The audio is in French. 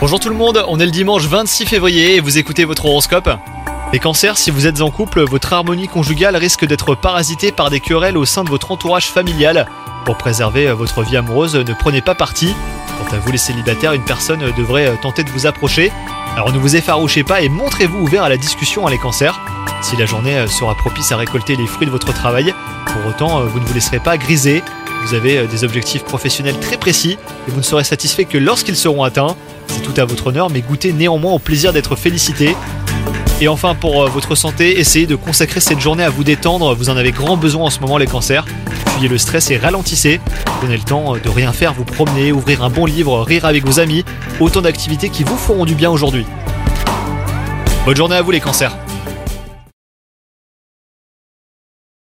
Bonjour tout le monde, on est le dimanche 26 février et vous écoutez votre horoscope. Les cancers, si vous êtes en couple, votre harmonie conjugale risque d'être parasitée par des querelles au sein de votre entourage familial. Pour préserver votre vie amoureuse, ne prenez pas parti. Quant à vous les célibataires, une personne devrait tenter de vous approcher. Alors ne vous effarouchez pas et montrez-vous ouvert à la discussion à les cancers. Si la journée sera propice à récolter les fruits de votre travail, pour autant vous ne vous laisserez pas griser. Vous avez des objectifs professionnels très précis et vous ne serez satisfait que lorsqu'ils seront atteints. C'est tout à votre honneur, mais goûtez néanmoins au plaisir d'être félicité. Et enfin, pour euh, votre santé, essayez de consacrer cette journée à vous détendre. Vous en avez grand besoin en ce moment, les cancers. Fuyez le stress et ralentissez. Prenez le temps de rien faire, vous promener, ouvrir un bon livre, rire avec vos amis. Autant d'activités qui vous feront du bien aujourd'hui. Bonne journée à vous, les cancers.